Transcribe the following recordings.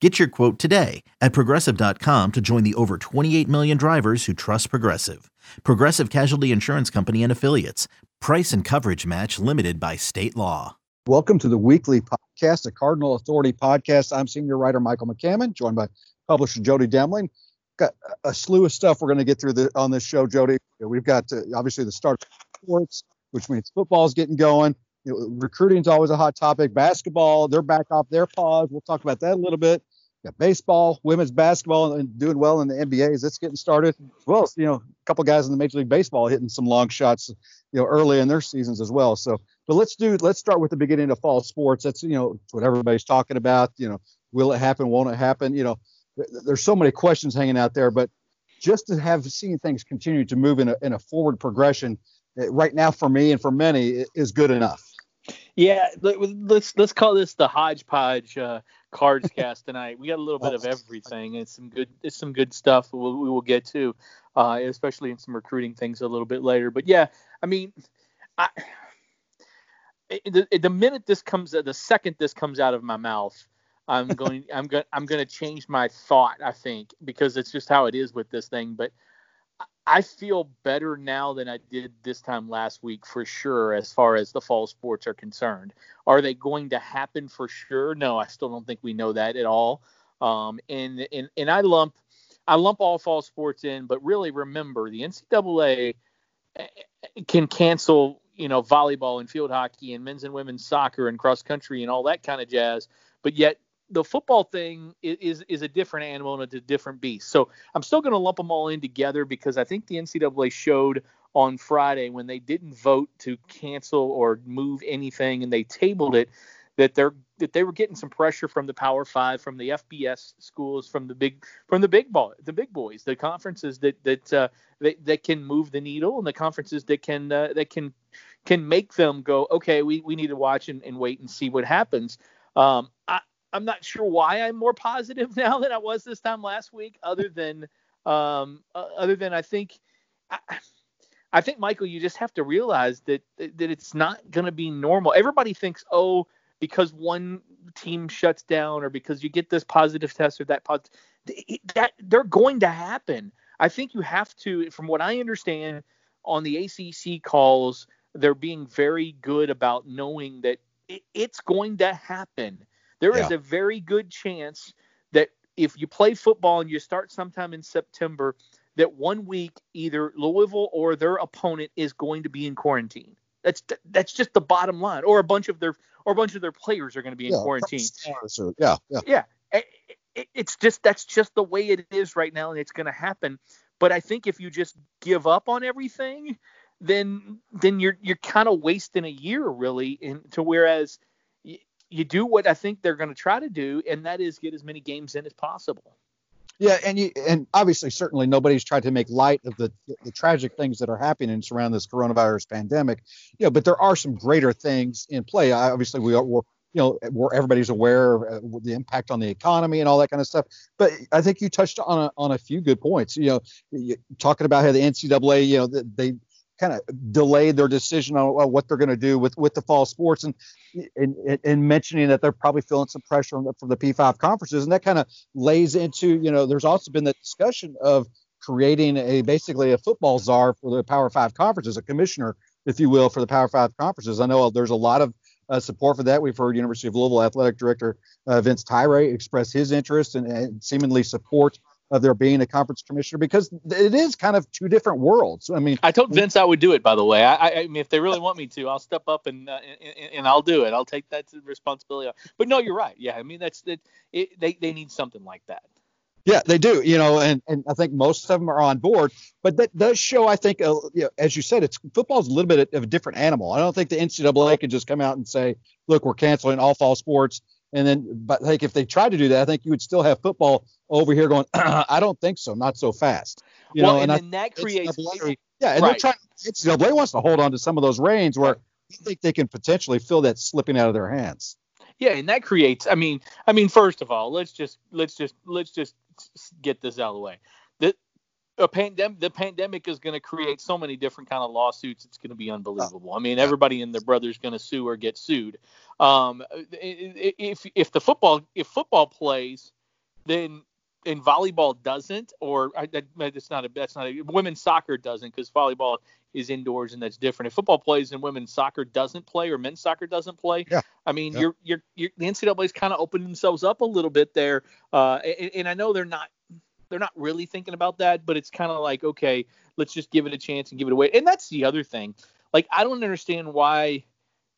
Get your quote today at progressive.com to join the over 28 million drivers who trust Progressive. Progressive Casualty Insurance Company and Affiliates. Price and coverage match limited by state law. Welcome to the weekly podcast, the Cardinal Authority podcast. I'm senior writer Michael McCammon, joined by publisher Jody Demling. Got a slew of stuff we're going to get through the, on this show, Jody. We've got obviously the start of sports, which means football's getting going. You know, recruiting is always a hot topic. Basketball, they're back off their pause. We'll talk about that a little bit got baseball, women's basketball, and doing well in the NBA as it's getting started, as well you know a couple guys in the Major League Baseball hitting some long shots, you know, early in their seasons as well. So, but let's do let's start with the beginning of fall sports. That's you know what everybody's talking about. You know, will it happen? Won't it happen? You know, there's so many questions hanging out there, but just to have seen things continue to move in a in a forward progression eh, right now for me and for many is good enough. Yeah, let's let's call this the hodgepodge uh, cards cast tonight. We got a little bit of everything. It's some good it's some good stuff we'll, we will get to, uh, especially in some recruiting things a little bit later. But yeah, I mean, I, the, the minute this comes, the second this comes out of my mouth, I'm going I'm going I'm going to change my thought. I think because it's just how it is with this thing. But I feel better now than I did this time last week for sure as far as the fall sports are concerned. Are they going to happen for sure? No, I still don't think we know that at all. Um, and and and I lump I lump all fall sports in, but really remember the NCAA eh, eh, can cancel you know volleyball and field hockey and men's and women's soccer and cross country and all that kind of jazz, but yet the football thing is is a different animal and it's a different beast. So I'm still going to lump them all in together because I think the NCAA showed on Friday when they didn't vote to cancel or move anything and they tabled it that they're that they were getting some pressure from the Power Five, from the FBS schools, from the big from the big ball, the big boys, the conferences that that uh, that, that can move the needle and the conferences that can uh, that can can make them go okay we, we need to watch and, and wait and see what happens um, I'm not sure why I'm more positive now than I was this time last week, other than um, uh, other than I think I, I, think Michael, you just have to realize that that it's not going to be normal. Everybody thinks, oh, because one team shuts down or because you get this positive test or that positive, that they're going to happen. I think you have to, from what I understand, on the ACC calls, they're being very good about knowing that it's going to happen there yeah. is a very good chance that if you play football and you start sometime in September, that one week either Louisville or their opponent is going to be in quarantine. That's that's just the bottom line. Or a bunch of their or a bunch of their players are going to be in yeah, quarantine. yeah, yeah, yeah. it's just that's just the way it is right now, and it's going to happen. But I think if you just give up on everything, then then you're you're kind of wasting a year really. And to whereas you do what I think they're going to try to do, and that is get as many games in as possible. Yeah, and you and obviously certainly nobody's tried to make light of the the tragic things that are happening around this coronavirus pandemic. You know, but there are some greater things in play. Obviously, we are we're, you know where everybody's aware of uh, the impact on the economy and all that kind of stuff. But I think you touched on a, on a few good points. You know, talking about how the NCAA, you know, they kind of delayed their decision on what they're going to do with with the fall sports and, and and mentioning that they're probably feeling some pressure from the, from the P5 conferences and that kind of lays into you know there's also been the discussion of creating a basically a football czar for the Power Five conferences, a commissioner, if you will, for the Power Five conferences. I know there's a lot of uh, support for that. We've heard University of Louisville athletic director uh, Vince Tyra express his interest and, and seemingly support of there being a conference commissioner because it is kind of two different worlds. I mean, I told Vince I would do it. By the way, I, I mean if they really want me to, I'll step up and, uh, and, and I'll do it. I'll take that responsibility. But no, you're right. Yeah, I mean that's that. It, they they need something like that. Yeah, they do. You know, and and I think most of them are on board. But that does show, I think, uh, you know, as you said, it's football's a little bit of a different animal. I don't think the NCAA can just come out and say, look, we're canceling all fall sports And then, but like if they tried to do that, I think you would still have football over here going. I don't think so, not so fast. You well, know, and, and then that creates. Yeah, and right. they're trying. NCAA wants to hold on to some of those reins where I think they can potentially feel that slipping out of their hands. Yeah, and that creates. I mean, I mean, first of all, let's just let's just let's just get this out of the way. The a pandemic, the pandemic is going to create so many different kind of lawsuits. It's going to be unbelievable. I mean, everybody and their brother's going to sue or get sued. Um, if if the football if football plays, then and volleyball doesn't, or that's not a that's not a women's soccer doesn't because volleyball is indoors and that's different. If football plays and women's soccer doesn't play or men's soccer doesn't play, yeah. I mean yeah. you're, you're you're the NCAA's kind of opening themselves up a little bit there, uh, and, and I know they're not they're not really thinking about that, but it's kind of like okay, let's just give it a chance and give it away. And that's the other thing. Like I don't understand why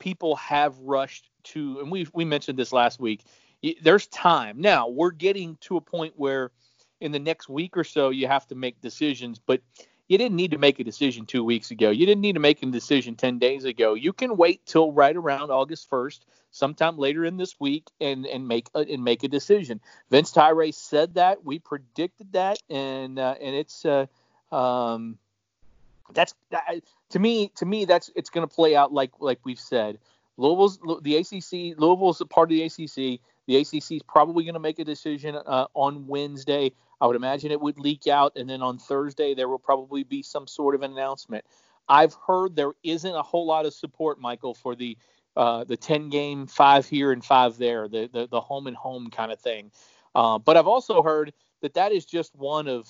people have rushed to, and we we mentioned this last week there's time. Now, we're getting to a point where in the next week or so you have to make decisions, but you didn't need to make a decision 2 weeks ago. You didn't need to make a decision 10 days ago. You can wait till right around August 1st, sometime later in this week and and make a, and make a decision. Vince Tyra said that, we predicted that and uh, and it's uh, um that's that, to me to me that's it's going to play out like like we've said. Louisville's the ACC. Louisville's a part of the ACC. The ACC is probably going to make a decision uh, on Wednesday. I would imagine it would leak out, and then on Thursday there will probably be some sort of an announcement. I've heard there isn't a whole lot of support, Michael, for the uh, the 10 game, five here and five there, the the, the home and home kind of thing. Uh, but I've also heard that that is just one of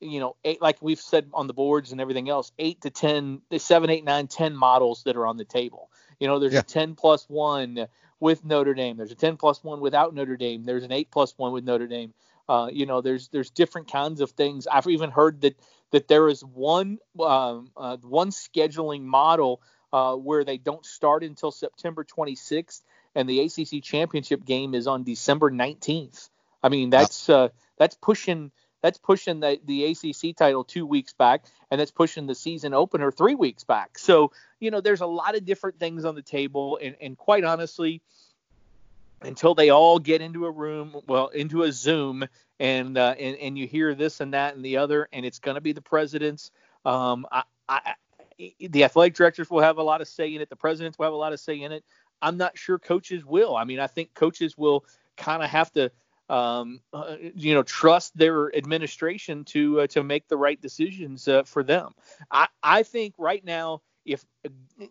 you know, eight, like we've said on the boards and everything else, eight to ten, seven, eight, nine, ten models that are on the table. You know, there's yeah. a 10 plus one with Notre Dame. There's a 10 plus one without Notre Dame. There's an 8 plus one with Notre Dame. Uh, you know, there's there's different kinds of things. I've even heard that that there is one um, uh, one scheduling model uh, where they don't start until September 26th, and the ACC championship game is on December 19th. I mean, that's uh, that's pushing that's pushing the, the ACC title two weeks back, and that's pushing the season opener three weeks back. So, you know, there's a lot of different things on the table, and, and quite honestly, until they all get into a room, well, into a Zoom, and uh, and, and you hear this and that and the other, and it's going to be the presidents. Um, I, I, the athletic directors will have a lot of say in it. The presidents will have a lot of say in it. I'm not sure coaches will. I mean, I think coaches will kind of have to um, uh, you know, trust their administration to uh, to make the right decisions uh, for them. I, I think right now, if uh,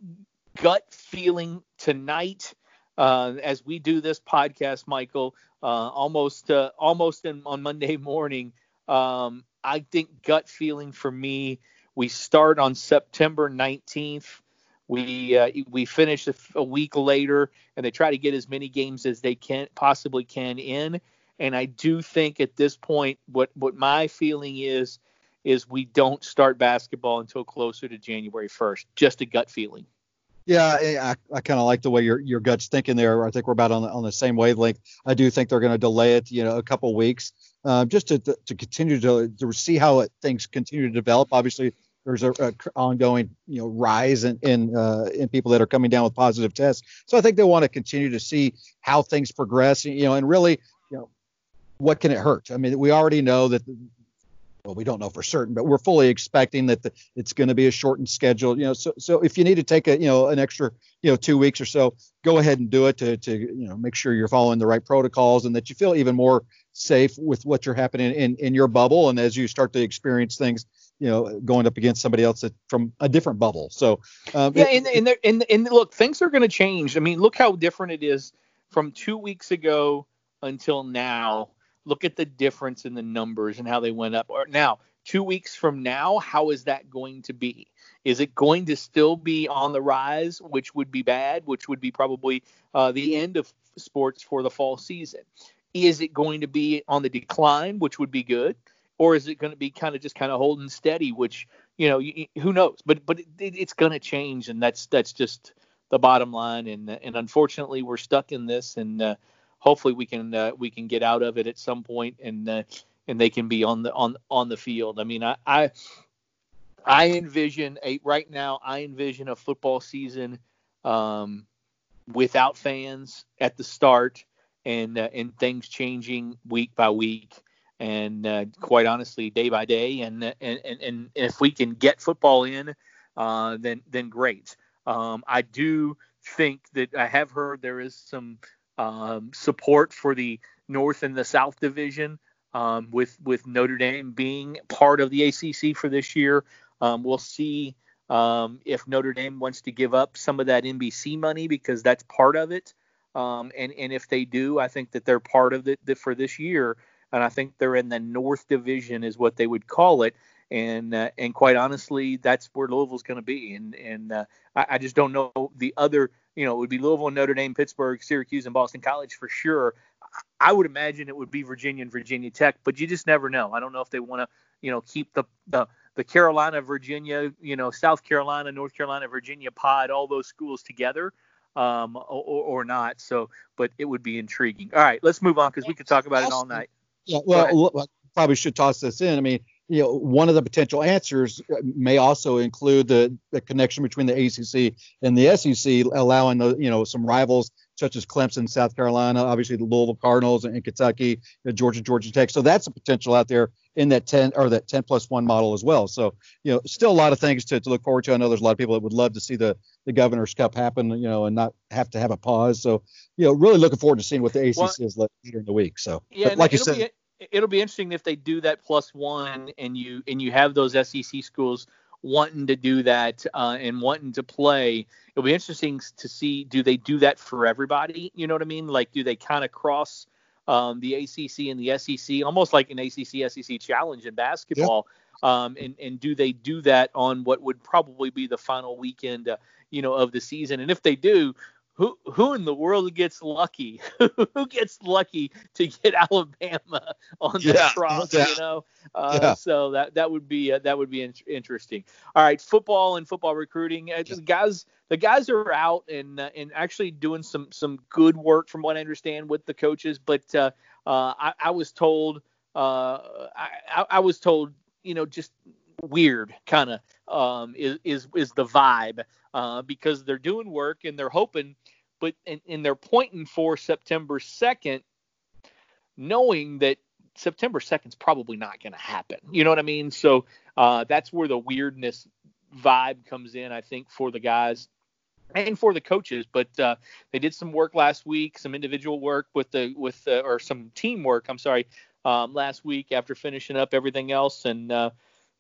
gut feeling tonight, uh, as we do this podcast, Michael, uh, almost almost in, on Monday morning, um, I think gut feeling for me, we start on September 19th. We uh, we finish a, a, week later, and they try to get as many games as they can possibly can in. And I do think at this point, what what my feeling is, is we don't start basketball until closer to January 1st. Just a gut feeling. Yeah, I, I kind of like the way your your gut's thinking there. I think we're about on the, on the same wavelength. I do think they're going to delay it, you know, a couple weeks, uh, just to, to continue to, to see how it, things continue to develop. Obviously, there's a, ongoing, you know, rise in in, uh, in people that are coming down with positive tests. So I think they want to continue to see how things progress, you know, and really, what can it hurt? I mean, we already know that. Well, we don't know for certain, but we're fully expecting that the, it's going to be a shortened schedule. You know, so so if you need to take a you know an extra you know two weeks or so, go ahead and do it to to you know make sure you're following the right protocols and that you feel even more safe with what you're happening in in your bubble and as you start to experience things you know going up against somebody else that, from a different bubble so um, yeah and, and, and and look things are going to change i mean look how different it is from two weeks ago until now look at the difference in the numbers and how they went up. Or now, two weeks from now, how is that going to be? Is it going to still be on the rise, which would be bad, which would be probably uh, the end of sports for the fall season? Is it going to be on the decline, which would be good, or is it going to be kind of just kind of holding steady, which you know who knows? But but it, it's going to change, and that's that's just the bottom line. And and unfortunately, we're stuck in this, and uh, hopefully we can uh, we can get out of it at some point and uh, and they can be on the on on the field. I mean, I I, I envision a right now I envision a football season um, without fans at the start and uh, and things changing week by week and uh, quite honestly day by day and and and, and if we can get football in uh, then then great um, I do think that I have heard there is some um, support for the North and the South division um, with with Notre Dame being part of the ACC for this year. Um, we'll see um, if Notre Dame wants to give up some of that NBC money because that's part of it. Um, and and if they do, I think that they're part of it for this year. And I think they're in the North Division, is what they would call it. And uh, and quite honestly, that's where Louisville's going to be. And and uh, I, I just don't know the other. You know, it would be Louisville, Notre Dame, Pittsburgh, Syracuse, and Boston College for sure. I would imagine it would be Virginia and Virginia Tech, but you just never know. I don't know if they want to, you know, keep the, the the Carolina, Virginia, you know, South Carolina, North Carolina, Virginia pod, all those schools together, um, or, or not. So, but it would be intriguing. All right, let's move on because we could talk about it all night. Yeah, well, probably should toss this in. I mean, you know, one of the potential answers uh, may also include the, the connection between the ACC and the SEC, allowing the, you know, some rivals such as Clemson, South Carolina, obviously the Louisville Cardinals and Kentucky, Georgia, Georgia Tech. So that's a potential out there in that 10 or that 10 plus one model as well. So, you know, still a lot of things to, to look forward to. I know there's a lot of people that would love to see the, the Governor's Cup happen, you know, and not have to have a pause. So, you know, really looking forward to seeing what the ACC well, is later in the week. So, yeah, like you said, it'll be interesting if they do that plus one and you and you have those SEC schools wanting to do that uh, and wanting to play. It'll be interesting to see do they do that for everybody? You know what I mean? Like do they kind of cross um, the ACC and the SEC, almost like an ACC SEC challenge in basketball? Um, and and do they do that on what would probably be the final weekend, uh, you know, of the season? And if they do, who who in the world gets lucky? who gets lucky to get Alabama on the yeah, cross? Yeah. You know, uh, yeah. so that that would be uh, that would be in- interesting. All right, football and football recruiting. Uh, the guys the guys are out and uh, and actually doing some some good work from what I understand with the coaches. But uh, uh, I, I, was told I, I was told you know just weird kind of um, is, is is the vibe uh, because they're doing work and they're hoping, but and, and they're pointing for September 2nd, knowing that September 2nd is probably not going to happen. You know what I mean? So uh, that's where the weirdness vibe comes in, I think, for the guys and for the coaches. But uh, they did some work last week, some individual work with the with the, or some teamwork. I'm sorry, um, last week after finishing up everything else, and uh,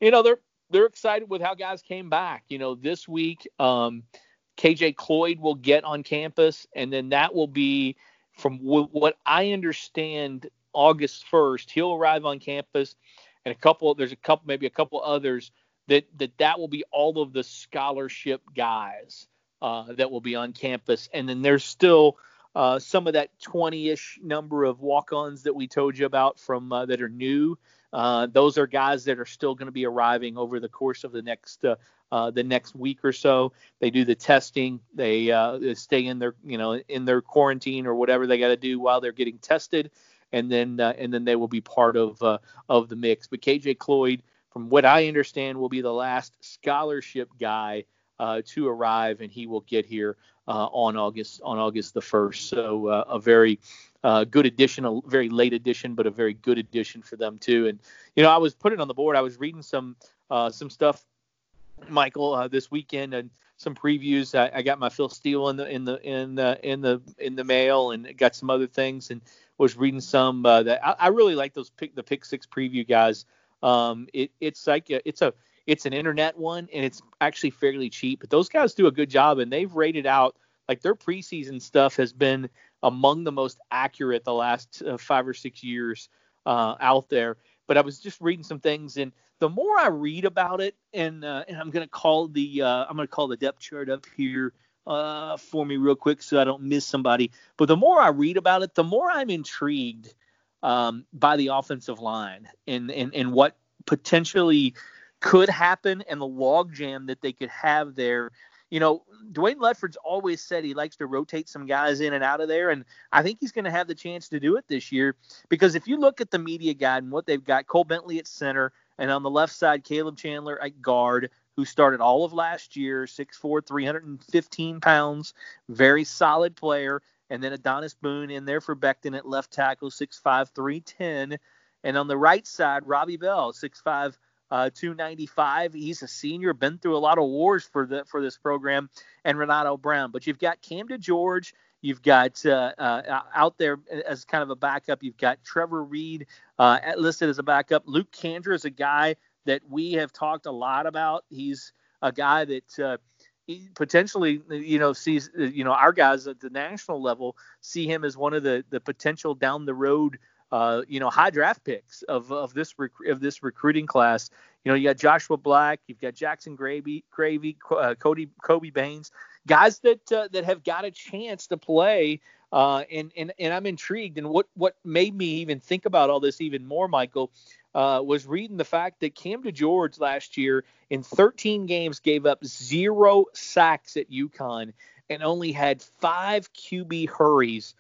you know they're they're excited with how guys came back. You know, this week, um, KJ Cloyd will get on campus, and then that will be, from w- what I understand, August 1st. He'll arrive on campus, and a couple. There's a couple, maybe a couple others that that that will be all of the scholarship guys uh, that will be on campus, and then there's still. Uh, some of that 20-ish number of walk-ons that we told you about from uh, that are new uh, those are guys that are still going to be arriving over the course of the next uh, uh, the next week or so. They do the testing. They, uh, they stay in their you know in their quarantine or whatever they got to do while they're getting tested, and then uh, and then they will be part of uh, of the mix. But KJ Cloyd, from what I understand, will be the last scholarship guy to arrive, and he will get here on August on August the first. So a very uh, good addition, a very late addition, but a very good addition for them too. And you know, I was putting on the board. I was reading some uh, some stuff, Michael, uh, this weekend, and some previews. I, I, got my Phil Steele in the in the in the in the in the mail, and got some other things, and was reading some uh, that I, I, really like those pick the pick six preview guys. Um, it, it's like a, it's a it's an internet one, and it's actually fairly cheap. But those guys do a good job, and they've rated out like their preseason stuff has been among the most accurate the last uh, five or six years uh, out there. But I was just reading some things, and the more I read about it, and uh, and I'm gonna call the uh, I'm gonna call the depth chart up here uh, for me real quick so I don't miss somebody. But the more I read about it, the more I'm intrigued um, by the offensive line and and and what potentially could happen and the logjam that they could have there you know, Dwayne Ledford's always said he likes to rotate some guys in and out of there, and I think he's going to have the chance to do it this year because if you look at the media guide and what they've got, Cole Bentley at center, and on the left side, Caleb Chandler at guard, who started all of last year, 6'4", 315 pounds, very solid player. and then Adonis Boone in there for Becton at left tackle, 6'5", 310. And on the right side, Robbie Bell, 6'5", uh, 295. He's a senior, been through a lot of wars for the for this program, and Renato Brown. But you've got Cam DeGeorge. You've got uh, uh, out there as kind of a backup. You've got Trevor Reed uh, listed as a backup. Luke Kandra is a guy that we have talked a lot about. He's a guy that uh, potentially, you know, sees, you know, our guys at the national level see him as one of the the potential down the road uh, you know, high draft picks of of this rec- of this recruiting class. You know, you got Joshua Black, you've got Jackson Gravy, Gravy, uh, Cody, Kobe Baynes, guys that uh, that have got a chance to play. Uh, and and and I'm intrigued. And what what made me even think about all this even more, Michael, uh, was reading the fact that Cam DeGeorge last year in 13 games gave up zero sacks at UConn and only had five QB hurries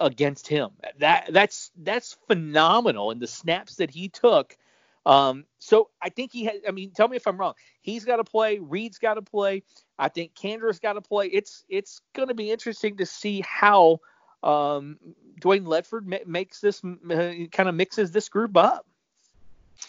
against him. That that's that's phenomenal. And the snaps that he took. Um, so I think he had. I mean, tell me if I'm wrong. He's got to play. Reed's got to play. I think Kandra's got to play. It's it's going to be interesting to see how um, Dwayne Ledford ma- makes this uh, kind of mixes this group up.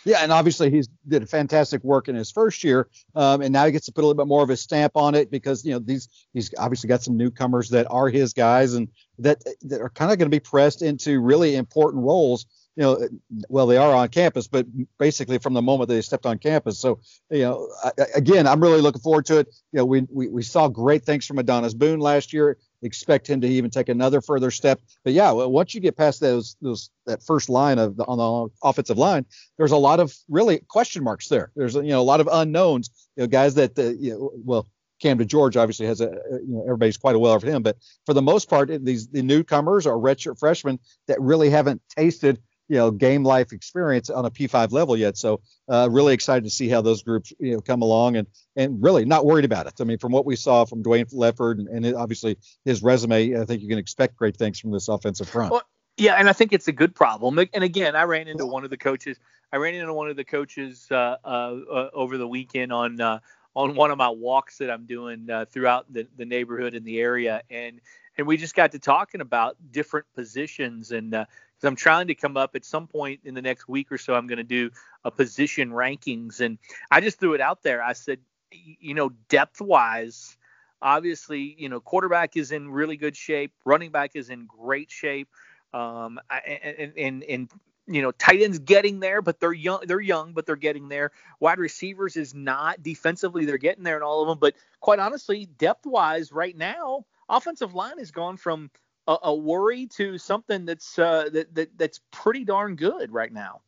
Yeah, and obviously he's did a fantastic work in his first year, um, and now he gets to put a little bit more of his stamp on it because you know these he's obviously got some newcomers that are his guys and that that are kind of going to be pressed into really important roles. You know, well they are on campus, but basically from the moment they stepped on campus. So you know, I, again, I'm really looking forward to it. You know, we we, we saw great things from Adonis Boone last year expect him to even take another further step. But yeah, once you get past those those that first line of the, on the offensive line, there's a lot of really question marks there. There's you know a lot of unknowns. You know, guys that you know, well. Cam DeGeorge obviously has a, you know, everybody's quite aware of him, but for the most part, these the newcomers or redshirt freshmen that really haven't tasted you know game life experience on a P5 level yet. So uh, really excited to see how those groups you know come along and and really not worried about it. I mean, from what we saw from Dwayne Ledford and, and obviously his resume, I think you can expect great things from this offensive front. Well, yeah, and I think it's a good problem. And again, I ran into one of the coaches. I ran into one of the coaches uh, uh, uh over the weekend on uh, on one of my walks that I'm doing uh, throughout the, the neighborhood in the area, and and we just got to talking about different positions and uh, because I'm trying to come up at some point in the next week or so. I'm going to do a position rankings, and I just threw it out there. I said, you know, depth wise, obviously, you know, quarterback is in really good shape, running back is in great shape, um, and, and and you know, tight ends getting there, but they're young. They're young, but they're getting there. Wide receivers is not defensively. They're getting there in all of them, but quite honestly, depth wise, right now, offensive line has gone from a, a worry to something that's uh, that, that that's pretty darn good right now.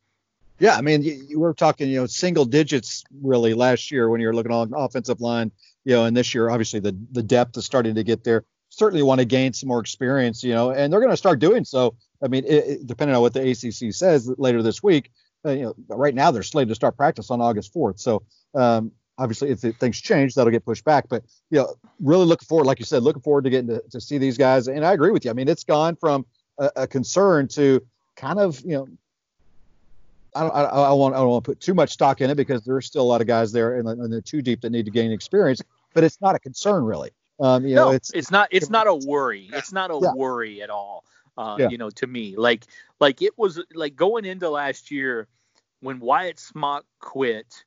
Yeah, I mean, you, you were talking, you know, single digits really last year when you were looking on offensive line, you know, and this year obviously the the depth is starting to get there. Certainly want to gain some more experience, you know, and they're going to start doing so. I mean, it, it, depending on what the ACC says later this week, uh, you know, right now they're slated to start practice on August 4th. So, um, obviously if things change that'll get pushed back but you know really looking forward like you said looking forward to getting to, to see these guys and i agree with you i mean it's gone from a, a concern to kind of you know I don't, I, I, want, I don't want to put too much stock in it because there's still a lot of guys there in the, in the two deep that need to gain experience, but it's not a concern really. Um, you no, know, it's it's not it's not a worry. It's not a yeah. worry at all. Uh, yeah. You know, to me, like like it was like going into last year when Wyatt Smock quit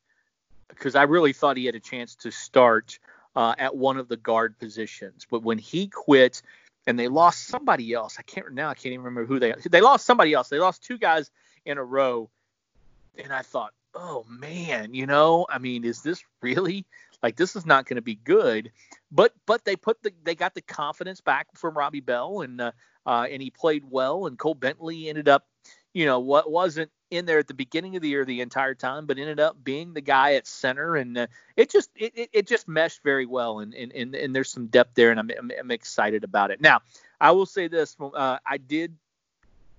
because I really thought he had a chance to start uh, at one of the guard positions. But when he quit and they lost somebody else, I can't now I can't even remember who they they lost somebody else. They lost two guys in a row, and I thought, oh man, you know, I mean, is this really like this is not going to be good? But but they put the they got the confidence back from Robbie Bell and uh, uh, and he played well and Cole Bentley ended up you know what wasn't in there at the beginning of the year the entire time, but ended up being the guy at center, and uh, it just it, it, just meshed very well, and, and and and there's some depth there, and I'm I'm, I'm excited about it. Now, I will say this: uh, I did,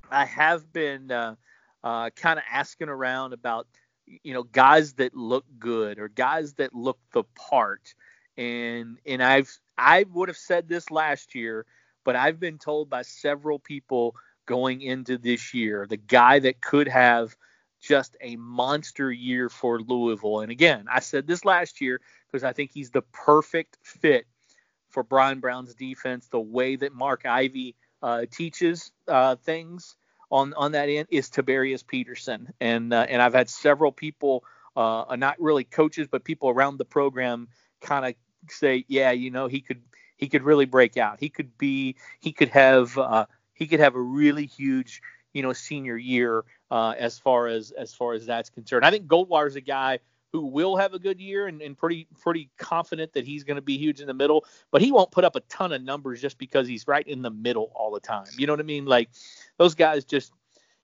I have been uh, uh, kind of asking around about you know guys that look good or guys that look the part, and and I've I would have said this last year, but I've been told by several people going into this year, the guy that could have just a monster year for Louisville. And again, I said this last year because I think he's the perfect fit for Bryan Brown's defense, the way that Mark Ivey uh, teaches uh, things on on that end is Tabarius Peterson, and uh, and I've had several people, uh, not really coaches, but people around the program, kind of say, yeah, you know, he could he could really break out. He could be he could have uh, he could have a really huge you know senior year uh, as far as as far as that's concerned. I think Goldwire is a guy who will have a good year and, and pretty pretty confident that he's going to be huge in the middle, but he won't put up a ton of numbers just because he's right in the middle all the time. You know what I mean? Like those guys just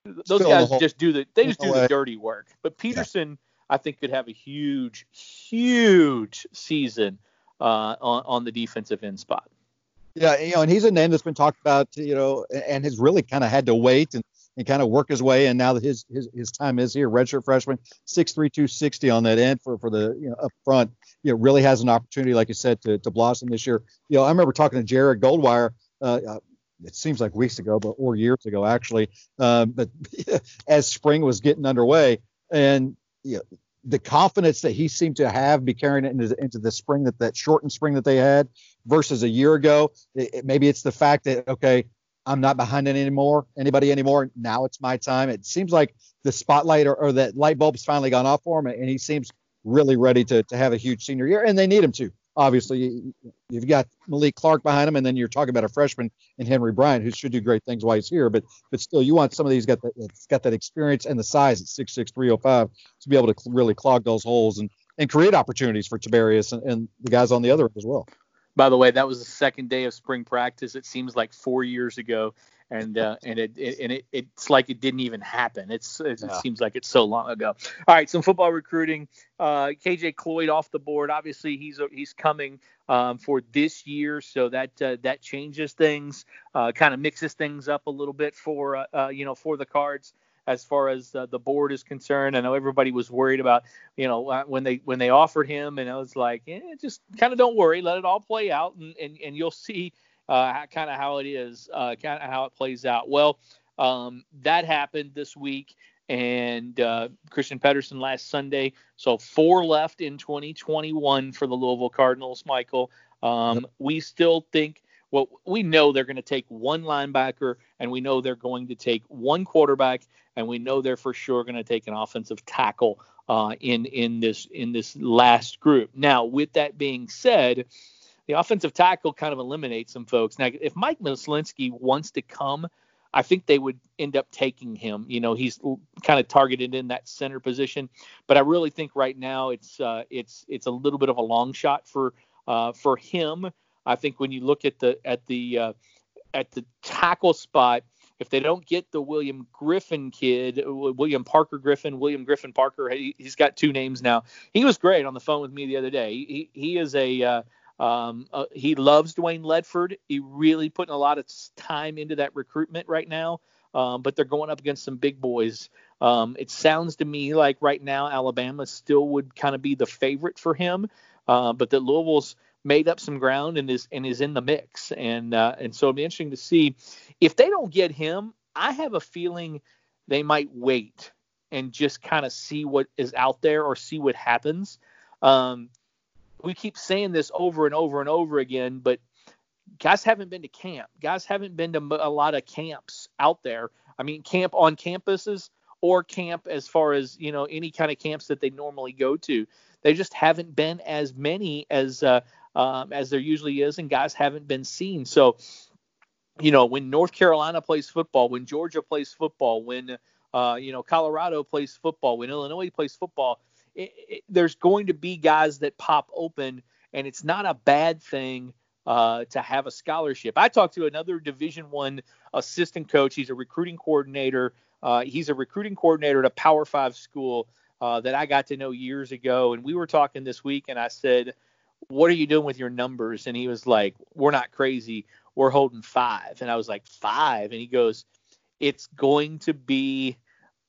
those Still guys just do the they just do the dirty work. But Peterson, yeah. I think, could have a huge, huge season uh, on on the defensive end spot. Yeah, you know, and he's a name that's been talked about, you know, and has really kind of had to wait and and kind of work his way. And now that his his, his time is here, redshirt freshman, six three two sixty on that end for for the you know up front. You know, really has an opportunity, like you said, to to blossom this year. You know, I remember talking to Jared Goldwire. Uh, uh it seems like weeks ago, but or years ago actually. Um, but as spring was getting underway, and you know, the confidence that he seemed to have be carrying it into, into the spring that that shortened spring that they had versus a year ago. It, it, maybe it's the fact that okay, I'm not behind it anymore, anybody anymore. Now it's my time. It seems like the spotlight or, or that light bulb's finally gone off for him, and he seems really ready to, to have a huge senior year, and they need him to. Obviously, you've got Malik Clark behind him, and then you're talking about a freshman in Henry Bryant who should do great things while he's here. But but still, you want some of these got that got that experience and the size at 6'6", 305 to be able to really clog those holes and and create opportunities for Tabarius and, and the guys on the other end as well. By the way, that was the second day of spring practice. It seems like four years ago, and uh, and it, it, and it, it's like it didn't even happen. It's it, yeah. it, seems like it's so long ago. All right, some football recruiting. Uh, KJ Cloyd off the board. Obviously, he's he's coming um, for this year, so that uh, that changes things, uh, kind of mixes things up a little bit for uh, uh, you know for the cards as far as uh, the board is concerned. I know everybody was worried about, you know, uh, when they when they offered him, and I was like, eh, just kind of don't worry, let it all play out, and and, and you'll see uh, kind of how it is, uh, kind of how it plays out. Well, um, that happened this week. And uh, Christian Pedersen last Sunday. So four left in 2021 for the Louisville Cardinals, Michael. Um. We still think well, we know they're going to take one linebacker, and we know they're going to take one quarterback, and we know they're for sure going to take an offensive tackle uh, in in this in this last group. Now, with that being said, the offensive tackle kind of eliminates some folks. Now, if Mike Mislinski wants to come, I think they would end up taking him. You know, he's kind of targeted in that center position, but I really think right now it's uh, it's it's a little bit of a long shot for uh, for him. I think when you look at the at the uh, at the tackle spot, if they don't get the William Griffin kid, William Parker Griffin, William Griffin Parker, he, has got two names now. He was great on the phone with me the other day. He he is a uh, um, uh, he loves Dwayne Ledford. He really putting a lot of time into that recruitment right now. Um, but they're going up against some big boys. Um, it sounds to me like right now Alabama still would kind of be the favorite for him, uh, but that Louisville's made up some ground and is and is in the mix. And uh, and so it'll be interesting to see if they don't get him. I have a feeling they might wait and just kind of see what is out there or see what happens. Um, we keep saying this over and over and over again, but guys haven't been to camp. Guys haven't been to a lot of camps out there. I mean, camp on campuses or camp as far as you know any kind of camps that they normally go to. They just haven't been as many as uh, um, as there usually is, and guys haven't been seen. So, you know, when North Carolina plays football, when Georgia plays football, when uh, you know Colorado plays football, when Illinois plays football, it, it, there's going to be guys that pop open, and it's not a bad thing. Uh, to have a scholarship. I talked to another Division One assistant coach. He's a recruiting coordinator. Uh, he's a recruiting coordinator at a Power Five school uh, that I got to know years ago, and we were talking this week, and I said, what are you doing with your numbers? And he was like, we're not crazy. We're holding five. And I was like, five. And he goes, it's going to be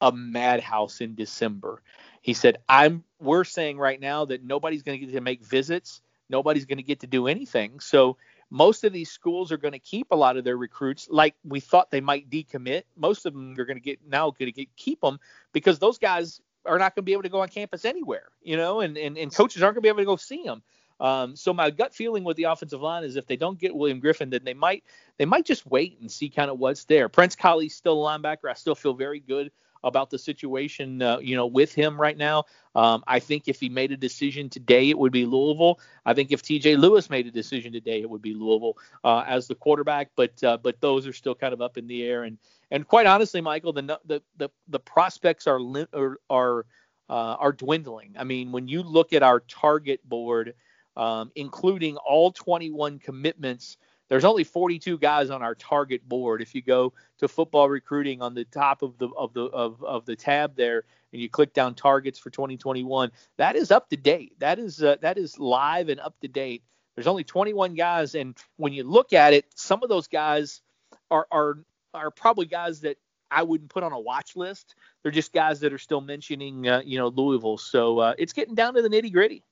a madhouse in December. He said, I'm, we're saying right now that nobody's going to get to make visits. Nobody's going to get to do anything. So most of these schools are going to keep a lot of their recruits like we thought they might decommit. Most of them are going to get now going to get keep them because those guys are not going to be able to go on campus anywhere, you know, and, and, and coaches aren't going to be able to go see them. Um, so my gut feeling with the offensive line is if they don't get William Griffin, then they might they might just wait and see kind of what's there. Prince Kollie still a linebacker. I still feel very good about the situation, uh, you know, with him right now. Um, I think if he made a decision today, it would be Louisville. I think if T.J. Lewis made a decision today, it would be Louisville uh, as the quarterback. But uh, but those are still kind of up in the air. And and quite honestly, Michael, the the the, the prospects are are are, uh, are dwindling. I mean, when you look at our target board, um, including all 21 commitments there's only 42 guys on our target board. If you go to football recruiting on the top of the of the of, of the tab there and you click down targets for 2021, that is up to date. That is uh, that is live and up to date. There's only 21 guys, and when you look at it, some of those guys are are are probably guys that I wouldn't put on a watch list. They're just guys that are still mentioning, uh, you know, Louisville. So uh, it's getting down to the nitty gritty.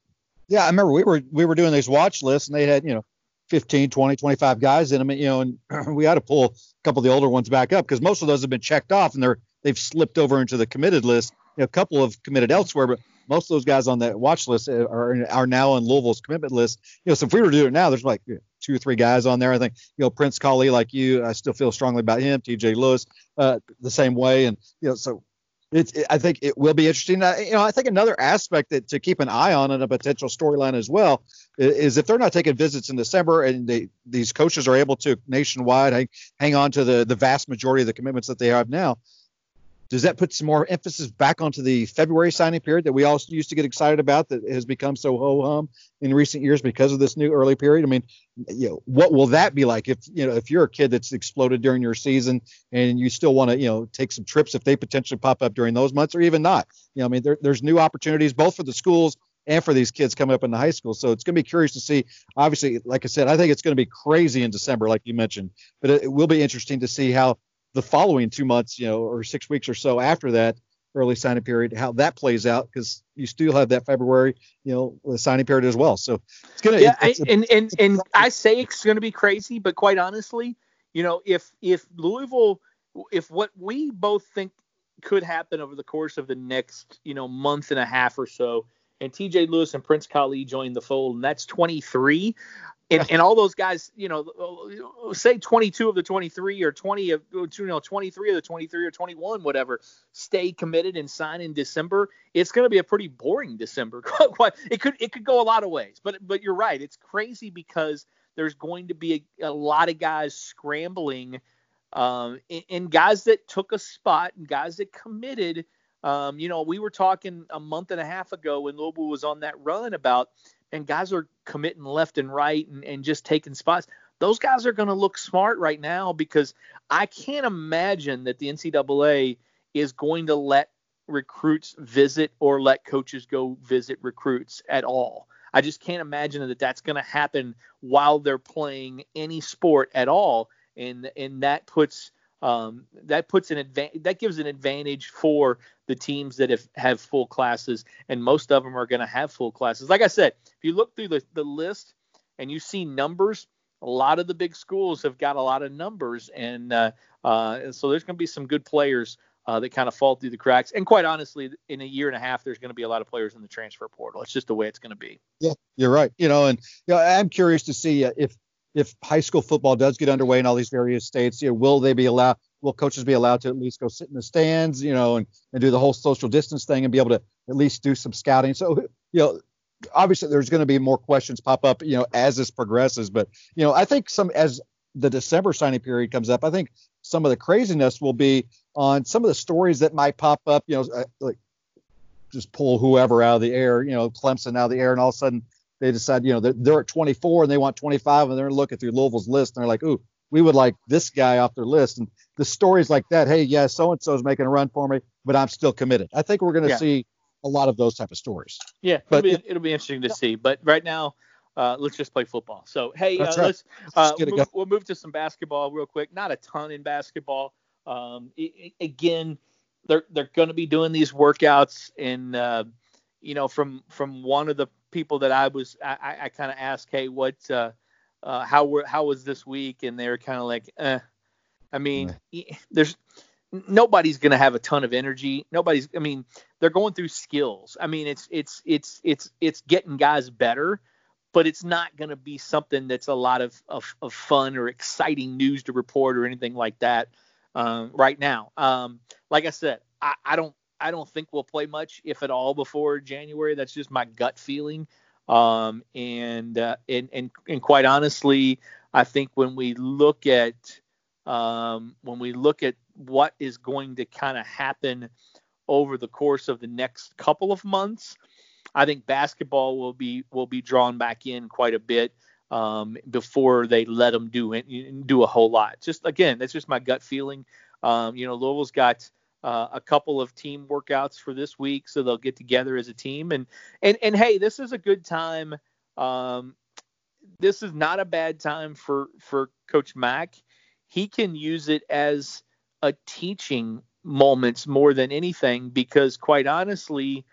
Yeah, I remember we were we were doing these watch lists, and they had you know 15, 20, 25 guys in them, you know, and we had to pull a couple of the older ones back up because most of those have been checked off and they're they've slipped over into the committed list. You know, a couple have committed elsewhere, but most of those guys on that watch list are are now on Louisville's commitment list. You know, so if we were to do it now, there's like two or three guys on there. I think you know Prince Kollie, like you, I still feel strongly about him. T.J. Lewis, uh, the same way, and you know, so it's, it, I think it will be interesting. You know, I think another aspect that to keep an eye on and a potential storyline as well is, is, if they're not taking visits in December and they, these coaches are able to nationwide hang, hang on to the, the vast majority of the commitments that they have now, does that put some more emphasis back onto the February signing period that we all used to get excited about that has become so ho hum in recent years because of this new early period? I mean, you know, what will that be like if you know if you're a kid that's exploded during your season and you still want to you know take some trips if they potentially pop up during those months or even not? You know, I mean, there, there's new opportunities both for the schools and for these kids coming up in the high school. So it's going to be curious to see. Obviously, like I said, I think it's going to be crazy in December, like you mentioned, but it, it will be interesting to see how the following two months, you know, or six weeks or so after that early signing period, how that plays out because you still have that February, you know, signing period as well. So it's gonna. Yeah, it's, it's, and and and I say it's gonna be crazy, but quite honestly, you know, if if Louisville, if what we both think could happen over the course of the next, you know, month and a half or so, and TJ Lewis and Prince Kollie joined the fold, and that's 23 and, and all those guys, you know, say 22 of the 23 or 20 of, you know, 23 of the 23 or 21, whatever, stay committed and sign in December. It's going to be a pretty boring December. it could it could go a lot of ways, but but you're right. It's crazy because there's going to be a, a lot of guys scrambling, um, and, and guys that took a spot and guys that committed. Um, you know, we were talking a month and a half ago when Louisville was on that run about and guys are committing left and right and, and just taking spots. Those guys are going to look smart right now because I can't imagine that the NCAA is going to let recruits visit or let coaches go visit recruits at all. I just can't imagine that that's going to happen while they're playing any sport at all, and and that puts um, that puts an advantage that gives an advantage for the teams that have, have full classes, and most of them are going to have full classes. Like I said, if you look through the, the list and you see numbers, a lot of the big schools have got a lot of numbers, and uh, uh, so there's going to be some good players uh, that kind of fall through the cracks. And quite honestly, in a year and a half, there's going to be a lot of players in the transfer portal. It's just the way it's going to be. Yeah, you're right. You know, and you know, I'm curious to see uh, if if high school football does get underway in all these various states, you know, will they be allowed? Will coaches be allowed to at least go sit in the stands, you know, and, and do the whole social distance thing and be able to at least do some scouting? So, you know, obviously there's going to be more questions pop up, you know, as this progresses. But you know, I think some as the December signing period comes up, I think some of the craziness will be on some of the stories that might pop up. You know, uh, like just pull whoever out of the air, you know, Clemson out of the air, and all of a sudden they decide, you know, they're, they're at 24 and they want 25 and they're looking through Louisville's list and they're like, ooh, we would like this guy off their list. And the stories like that, hey, yeah, so and so is making a run for me, but I'm still committed. I think we're going to yeah. see a lot of those type of stories. Yeah, but it'll be, it'll be interesting to yeah. see. But right now, uh, let's just play football. So hey, uh, right. let's, uh, move, we'll move to some basketball real quick. Not a ton in basketball. Um, it, it, again, they're they're going to be doing these workouts, and uh, you know, from from one of the people that I was I, I kind of asked, hey, what uh, uh, how were how was this week? And they're kind of like, eh. I mean, there's nobody's going to have a ton of energy. Nobody's. I mean, they're going through skills. I mean, it's it's it's it's it's getting guys better, but it's not going to be something that's a lot of, of, of fun or exciting news to report or anything like that um, right now. Um, like I said, I, I don't I don't think we'll play much, if at all, before January. That's just my gut feeling. Um, and, uh, and and and quite honestly, I think when we look at um, when we look at what is going to kind of happen over the course of the next couple of months, I think basketball will be will be drawn back in quite a bit um, before they let them do it, do a whole lot. Just again, that's just my gut feeling. Um, you know, Louisville's got uh, a couple of team workouts for this week, so they'll get together as a team. And and and hey, this is a good time. Um, this is not a bad time for for Coach Mack. He can use it as a teaching moments more than anything because quite honestly,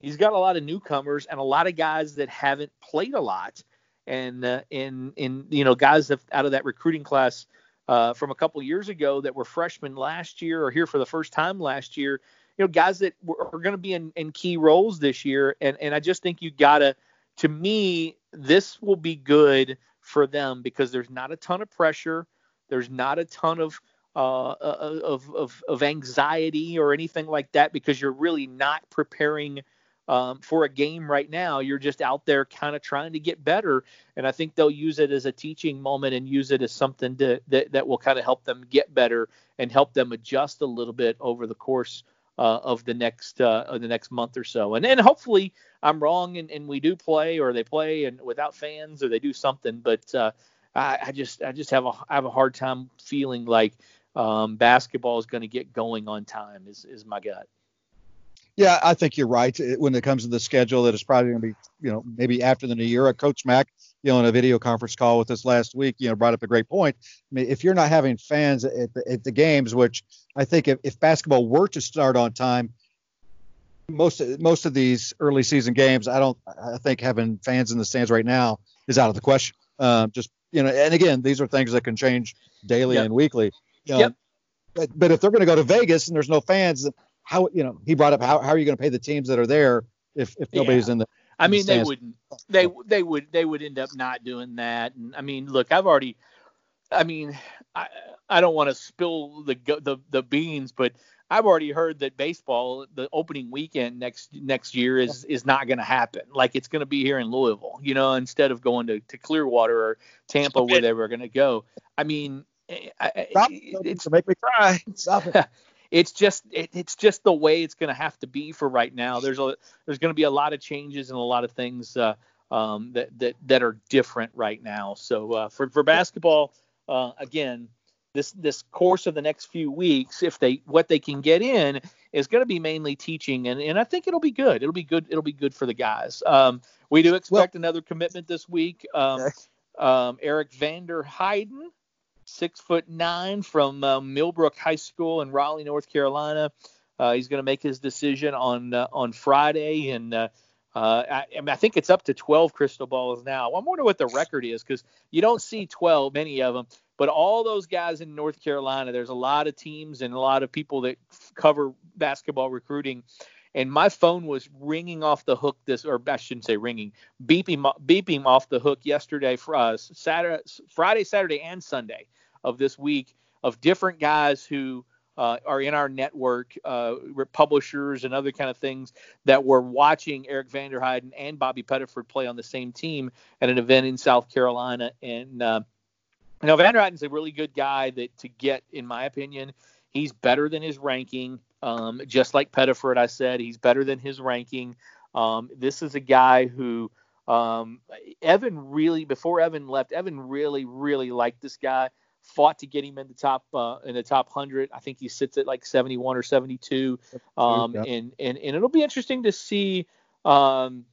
he's got a lot of newcomers and a lot of guys that haven't played a lot. And uh, in in you know guys out of that recruiting class uh, from a couple years ago that were freshmen last year or here for the first time last year. You know, guys that were, are going to be in, in key roles this year, and and I just think you gotta. To me, this will be good for them because there's not a ton of pressure. There's not a ton of uh, uh of, of, of anxiety or anything like that because you're really not preparing um, for a game right now. You're just out there kind of trying to get better. And I think they'll use it as a teaching moment and use it as something to, that, that will kind of help them get better and help them adjust a little bit over the course uh, of the next uh, of the next month or so. And then hopefully I'm wrong and, and we do play or they play and without fans or they do something. But uh, I, I, just I just have a I have a hard time feeling like um, basketball is going to get going on time is is my gut. Yeah, I think you're right. When it comes to the schedule, that it's probably going to be, you know, maybe after the new year. Coach Mack, you know, in a video conference call with us last week, you know, brought up a great point. I mean, if you're not having fans at the, at the games, which I think if, if basketball were to start on time, most most of these early season games, I don't, I think having fans in the stands right now is out of the question. Um, just you know, and again, these are things that can change daily yep. and weekly. You know, yep. But, but if they're going to go to Vegas and there's no fans, how you know he brought up how, how are you going to pay the teams that are there if if nobody's yeah. in the I mean the they wouldn't they they would they would end up not doing that. And I mean look I've already I mean I I don't want to spill the the the beans but I've already heard that baseball the opening weekend next next year is is not going to happen. Like it's going to be here in Louisville you know instead of going to, to Clearwater or Tampa where they were going to go. I mean eh, I, Stop, it's to make me cry. Stop it. it's just it, it's just the way it's going to have to be for right now. There's a there's going to be a lot of changes and a lot of things uh, um, that that that are different right now. So uh, for for basketball, uh, again, this this course of the next few weeks, if they what they can get in is going to be mainly teaching, and and I think it'll be good. It'll be good. It'll be good for the guys. Um, we do expect well, another commitment this week. Um, um, Eric Vander Heiden six foot nine from uh, Millbrook High School in Raleigh, North Carolina. Uh, he's going to make his decision on uh, on Friday, and uh, uh, I, I, think it's up to 12 crystal balls now. I wonder what the record is because you don't see 12, many of them. But all those guys in North Carolina, there's a lot of teams and a lot of people that f- cover basketball recruiting. And my phone was ringing off the hook this, or I shouldn't say ringing, beeping, beeping off the hook yesterday, for us, Saturday, Friday, Saturday, and Sunday of this week of different guys who uh, are in our network, uh, publishers and other kind of things that were watching Eric Vanderheiden and Bobby Pettiford play on the same team at an event in South Carolina. And uh, you know, Vanderheiden's a really good guy that to get, in my opinion, he's better than his ranking. Um, just like Pettiford, I said he's better than his ranking. Um, this is a guy who um, Evan really, before Evan left, Evan really, really liked this guy fought to get him in the top uh, in the top hundred. I think he sits at like 71 or 72. Um, yeah. and, and and it'll be interesting to see um,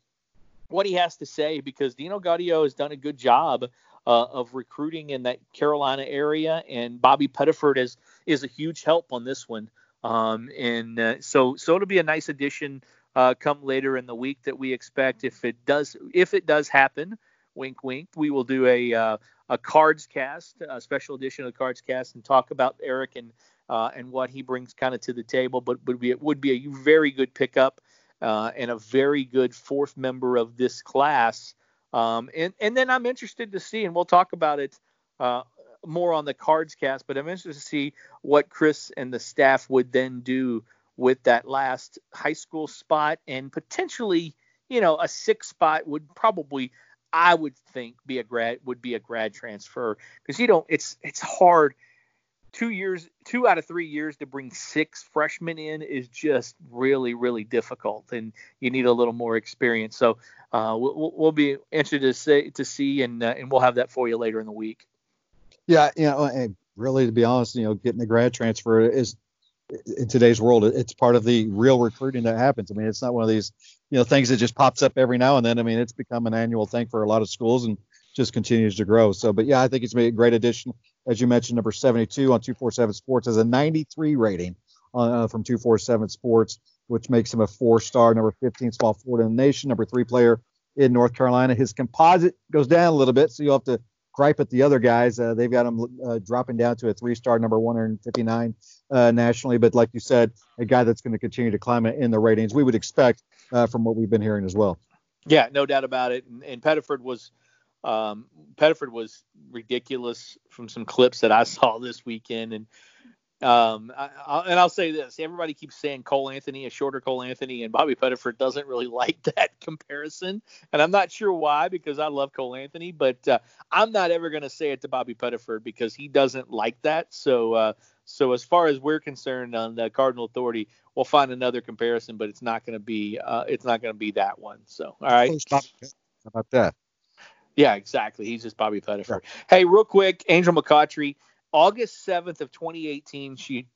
what he has to say because Dino Gaudio has done a good job uh, of recruiting in that Carolina area, and Bobby Pettiford is is a huge help on this one. Um, and uh, so so it'll be a nice addition uh, come later in the week that we expect if it does if it does happen wink, wink. We will do a uh, a cards cast, a special edition of the cards cast, and talk about Eric and uh, and what he brings kind of to the table. But would be it would be a very good pickup uh, and a very good fourth member of this class Um, and and then I'm interested to see, and we'll talk about it uh, more on the cards cast, but I'm interested to see what Chris and the staff would then do with that last high school spot and potentially, you know, a six spot would probably I would think be a grad would be a grad transfer because you don't it's it's hard. Two years two out of three years to bring six freshmen in is just really really difficult and you need a little more experience. So uh, we'll, we'll be interested to say to see and uh, and we'll have that for you later in the week. Yeah you know really to be honest you know getting the grad transfer is in today's world, it's part of the real recruiting that happens. I mean, it's not one of these, you know, things that just pops up every now and then. I mean, it's become an annual thing for a lot of schools and just continues to grow. So, but yeah, I think it's made a great addition. As you mentioned, number 72 on 247 Sports has a 93 rating uh, from 247 Sports, which makes him a four-star, number 15 small forward in the nation, number three player in North Carolina. His composite goes down a little bit, so you'll have to gripe at the other guys. Uh, they've got him uh, dropping down to a three-star, number 159 uh, nationally. But like you said, a guy that's going to continue to climb in the ratings. We would expect uh, from what we've been hearing as well. Yeah, no doubt about it. And, and Pettiford was um, Pettiford was ridiculous from some clips that I saw this weekend, and um, I, I, and I'll say this: everybody keeps saying Cole Anthony, a shorter Cole Anthony, and Bobby Pettiford doesn't really like that comparison, and I'm not sure why because I love Cole Anthony, but uh, I'm not ever going to say it to Bobby Pettiford because he doesn't like that. So, uh, so as far as we're concerned on the Cardinal Authority, we'll find another comparison, but it's not going to be uh, it's not going to be that one. So, all right. How about that? Yeah, exactly. He's just Bobby Pettiford. Yeah. Hey, real quick, Angel McCoughtry August 7th of 2018, she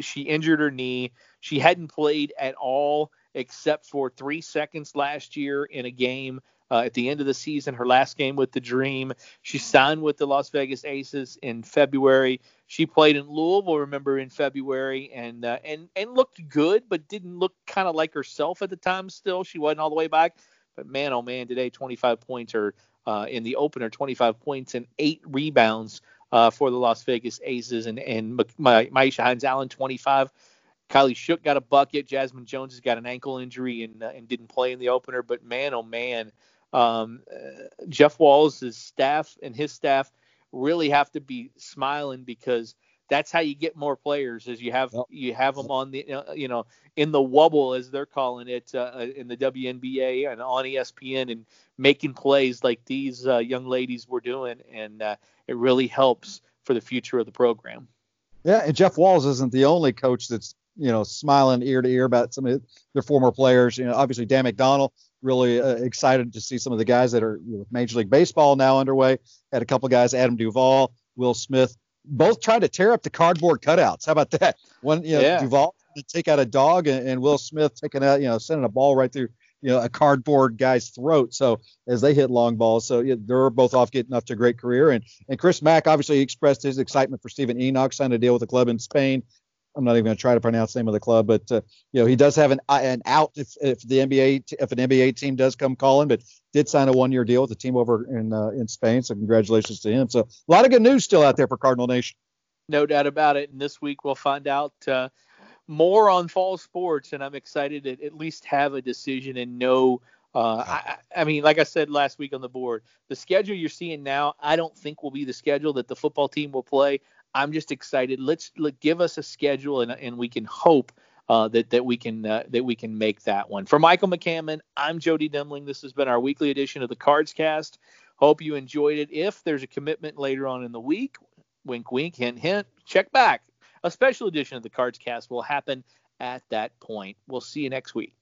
she injured her knee. She hadn't played at all except for three seconds last year in a game uh, at the end of the season, her last game with the Dream. She signed with the Las Vegas Aces in February. She played in Louisville, remember, in February, and uh, and and looked good, but didn't look kind of like herself at the time. Still, she wasn't all the way back. But man, oh man, today 25 points or uh, in the opener, 25 points and eight rebounds uh, for the Las Vegas Aces, and and my, Myisha Hines Allen 25. Kylee Shook got a bucket. Jazmine Jones has got an ankle injury and uh, and didn't play in the opener. But man, oh man, um, uh, Jeff Walz' staff and his staff really have to be smiling because that's how you get more players is you have yep. you have them on the uh, you know in the wubble as they're calling it uh, uh in the WNBA and on ESPN and making plays like these uh, young ladies were doing and uh, it really helps for the future of the program. Yeah, and Jeff Walz isn't the only coach that's you know smiling ear to ear about some of their former players. You know, obviously Dan McDonnell really uh, excited to see some of the guys that are with Major League Baseball now underway. Had a couple guys, Adam Duvall, Will Smith, both trying to tear up the cardboard cutouts. How about that? One, you know, yeah. Duvall to take out a dog, and, and, Will Smith taking out, you know, sending a ball right through, you know, a cardboard guy's throat. So as they hit long balls, so yeah, they're both off getting off to a great career. And and Chris Mack obviously expressed his excitement for Steven Enoch, signed a deal with a club in Spain. I'm not even going to try to pronounce the name of the club, but uh, you know he does have an an out if, if the NBA if an NBA team does come calling, but did sign a one year deal with the team over in uh, in Spain. So congratulations to him. So a lot of good news still out there for Cardinal Nation. No doubt about it. And this week we'll find out uh, more on fall sports, and I'm excited to at least have a decision and know. Uh, I, I, mean, like I said last week on the board, the schedule you're seeing now, I don't think will be the schedule that the football team will play. I'm just excited. Let's let, give us a schedule, and, and we can hope uh, that that we can uh, that we can make that one. For Michael McCammon, I'm Jody Demling. This has been our weekly edition of the Cards Cast. Hope you enjoyed it. If there's a commitment later on in the week, wink, wink, hint, hint, check back. A special edition of the Cards Cast will happen at that point. We'll see you next week.